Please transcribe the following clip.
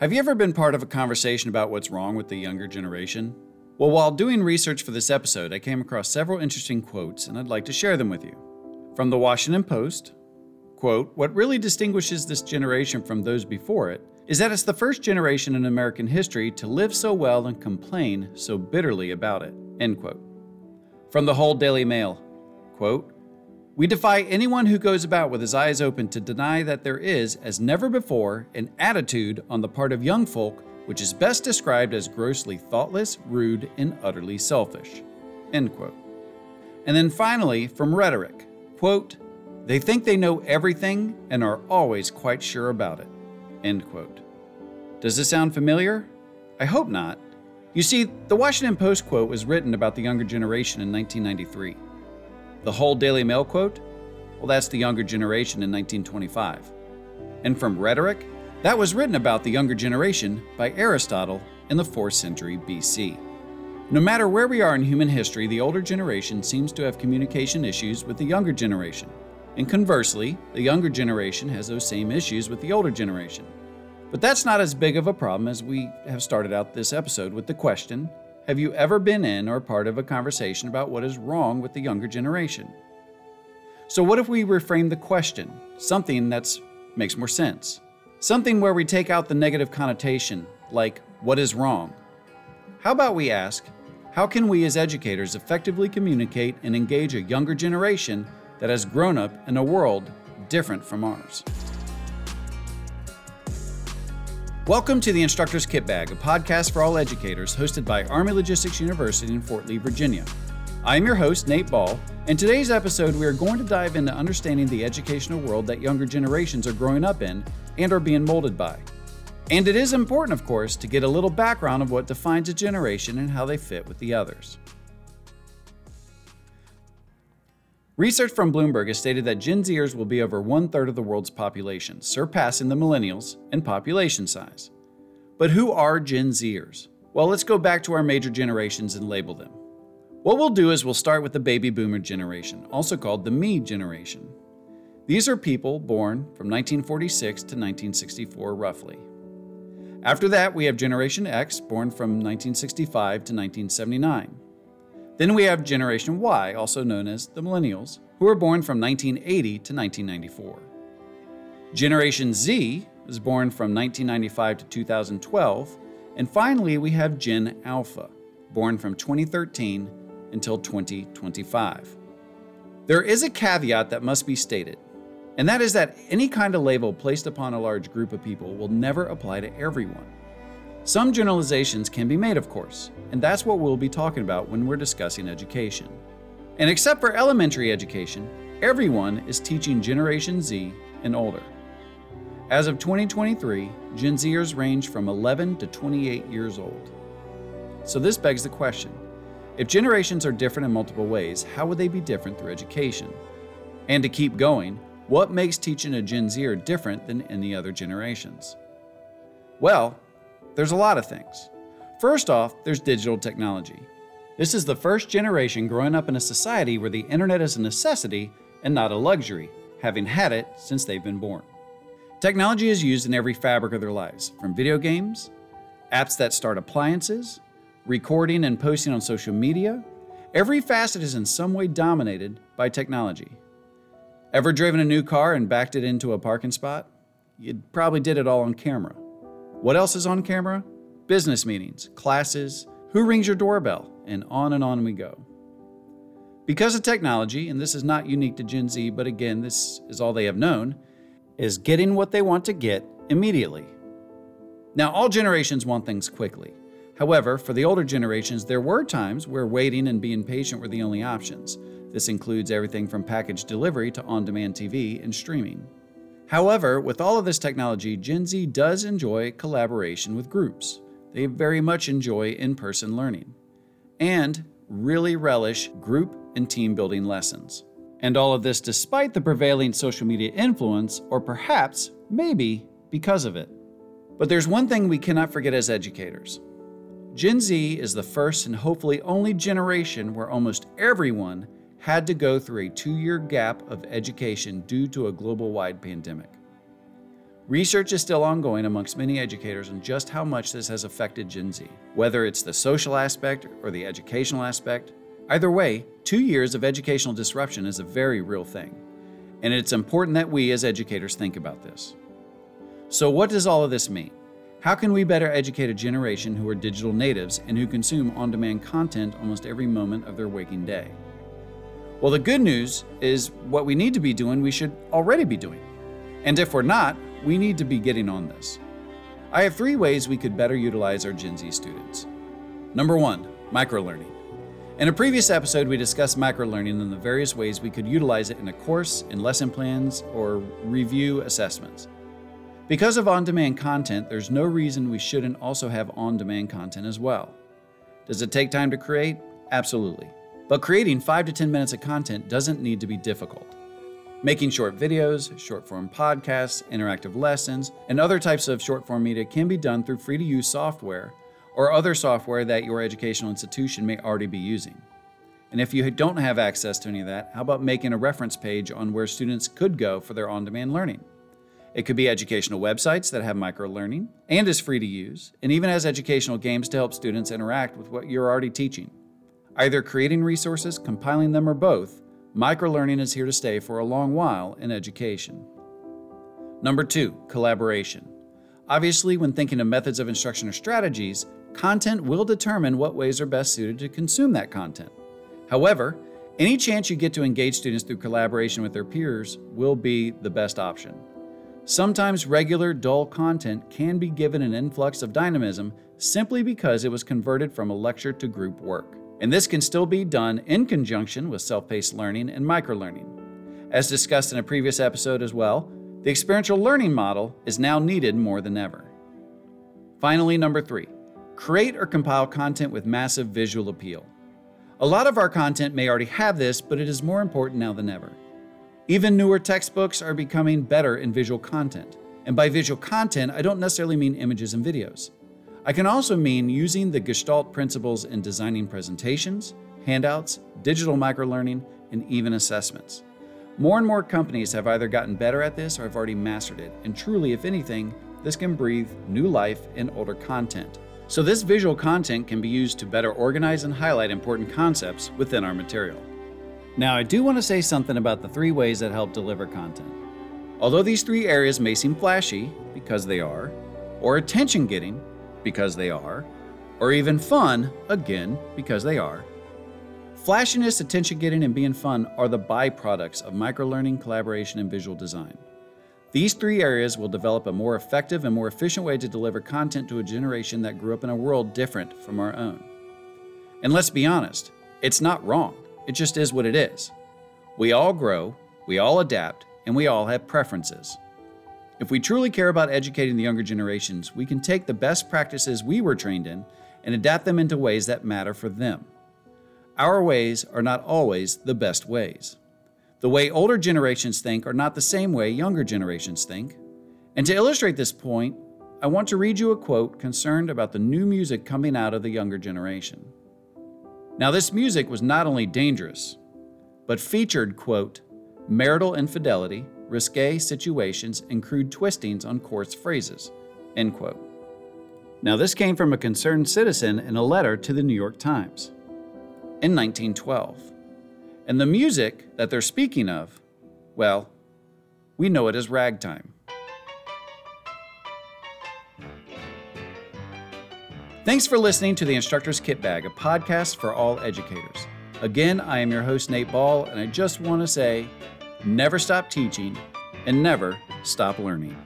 Have you ever been part of a conversation about what's wrong with the younger generation? Well, while doing research for this episode, I came across several interesting quotes and I'd like to share them with you. From the Washington Post, quote, What really distinguishes this generation from those before it is that it's the first generation in American history to live so well and complain so bitterly about it, end quote. From the Hull Daily Mail, quote, we defy anyone who goes about with his eyes open to deny that there is, as never before, an attitude on the part of young folk which is best described as grossly thoughtless, rude, and utterly selfish. End quote. And then finally, from rhetoric, quote, they think they know everything and are always quite sure about it. End quote. Does this sound familiar? I hope not. You see, the Washington Post quote was written about the younger generation in 1993. The Hull Daily Mail quote? Well, that's the younger generation in 1925. And from rhetoric, that was written about the younger generation by Aristotle in the 4th century BC. No matter where we are in human history, the older generation seems to have communication issues with the younger generation. And conversely, the younger generation has those same issues with the older generation. But that's not as big of a problem as we have started out this episode with the question have you ever been in or part of a conversation about what is wrong with the younger generation? So, what if we reframe the question, something that makes more sense? Something where we take out the negative connotation, like, what is wrong? How about we ask, how can we as educators effectively communicate and engage a younger generation that has grown up in a world different from ours? Welcome to the Instructor's Kit Bag, a podcast for all educators hosted by Army Logistics University in Fort Lee, Virginia. I am your host, Nate Ball, and today's episode we are going to dive into understanding the educational world that younger generations are growing up in and are being molded by. And it is important, of course, to get a little background of what defines a generation and how they fit with the others. Research from Bloomberg has stated that Gen Zers will be over one third of the world's population, surpassing the millennials in population size. But who are Gen Zers? Well, let's go back to our major generations and label them. What we'll do is we'll start with the baby boomer generation, also called the me generation. These are people born from 1946 to 1964, roughly. After that, we have Generation X, born from 1965 to 1979. Then we have Generation Y, also known as the Millennials, who were born from 1980 to 1994. Generation Z was born from 1995 to 2012. And finally, we have Gen Alpha, born from 2013 until 2025. There is a caveat that must be stated, and that is that any kind of label placed upon a large group of people will never apply to everyone. Some generalizations can be made, of course, and that's what we'll be talking about when we're discussing education. And except for elementary education, everyone is teaching Generation Z and older. As of 2023, Gen Zers range from 11 to 28 years old. So this begs the question if generations are different in multiple ways, how would they be different through education? And to keep going, what makes teaching a Gen Zer different than any other generations? Well, there's a lot of things. First off, there's digital technology. This is the first generation growing up in a society where the internet is a necessity and not a luxury, having had it since they've been born. Technology is used in every fabric of their lives, from video games, apps that start appliances, recording and posting on social media. Every facet is in some way dominated by technology. Ever driven a new car and backed it into a parking spot? You probably did it all on camera. What else is on camera? Business meetings, classes, who rings your doorbell, and on and on we go. Because of technology, and this is not unique to Gen Z, but again, this is all they have known, is getting what they want to get immediately. Now, all generations want things quickly. However, for the older generations, there were times where waiting and being patient were the only options. This includes everything from package delivery to on demand TV and streaming. However, with all of this technology, Gen Z does enjoy collaboration with groups. They very much enjoy in person learning and really relish group and team building lessons. And all of this despite the prevailing social media influence, or perhaps, maybe, because of it. But there's one thing we cannot forget as educators Gen Z is the first and hopefully only generation where almost everyone had to go through a two year gap of education due to a global wide pandemic. Research is still ongoing amongst many educators on just how much this has affected Gen Z, whether it's the social aspect or the educational aspect. Either way, two years of educational disruption is a very real thing, and it's important that we as educators think about this. So, what does all of this mean? How can we better educate a generation who are digital natives and who consume on demand content almost every moment of their waking day? Well, the good news is what we need to be doing, we should already be doing. And if we're not, we need to be getting on this. I have three ways we could better utilize our Gen Z students. Number one, microlearning. In a previous episode, we discussed microlearning and the various ways we could utilize it in a course, in lesson plans, or review assessments. Because of on demand content, there's no reason we shouldn't also have on demand content as well. Does it take time to create? Absolutely. But creating 5 to 10 minutes of content doesn't need to be difficult. Making short videos, short form podcasts, interactive lessons, and other types of short form media can be done through free to use software or other software that your educational institution may already be using. And if you don't have access to any of that, how about making a reference page on where students could go for their on demand learning? It could be educational websites that have micro learning and is free to use, and even has educational games to help students interact with what you're already teaching. Either creating resources, compiling them, or both Microlearning is here to stay for a long while in education. Number two, collaboration. Obviously, when thinking of methods of instruction or strategies, content will determine what ways are best suited to consume that content. However, any chance you get to engage students through collaboration with their peers will be the best option. Sometimes regular, dull content can be given an influx of dynamism simply because it was converted from a lecture to group work and this can still be done in conjunction with self paced learning and microlearning. As discussed in a previous episode as well, the experiential learning model is now needed more than ever. Finally, number three, create or compile content with massive visual appeal. A lot of our content may already have this, but it is more important now than ever. Even newer textbooks are becoming better in visual content. And by visual content, I don't necessarily mean images and videos. I can also mean using the Gestalt principles in designing presentations, handouts, digital microlearning, and even assessments. More and more companies have either gotten better at this or have already mastered it, and truly, if anything, this can breathe new life in older content. So, this visual content can be used to better organize and highlight important concepts within our material. Now, I do want to say something about the three ways that help deliver content. Although these three areas may seem flashy, because they are, or attention getting, because they are, or even fun, again, because they are. Flashiness, attention getting, and being fun are the byproducts of microlearning, collaboration, and visual design. These three areas will develop a more effective and more efficient way to deliver content to a generation that grew up in a world different from our own. And let's be honest, it's not wrong, it just is what it is. We all grow, we all adapt, and we all have preferences. If we truly care about educating the younger generations, we can take the best practices we were trained in and adapt them into ways that matter for them. Our ways are not always the best ways. The way older generations think are not the same way younger generations think. And to illustrate this point, I want to read you a quote concerned about the new music coming out of the younger generation. Now, this music was not only dangerous, but featured, quote, marital infidelity, risque situations, and crude twistings on coarse phrases. End quote. Now, this came from a concerned citizen in a letter to the New York Times in 1912. And the music that they're speaking of, well, we know it as ragtime. Thanks for listening to the Instructor's Kit Bag, a podcast for all educators. Again, I am your host, Nate Ball, and I just want to say never stop teaching, and never stop learning.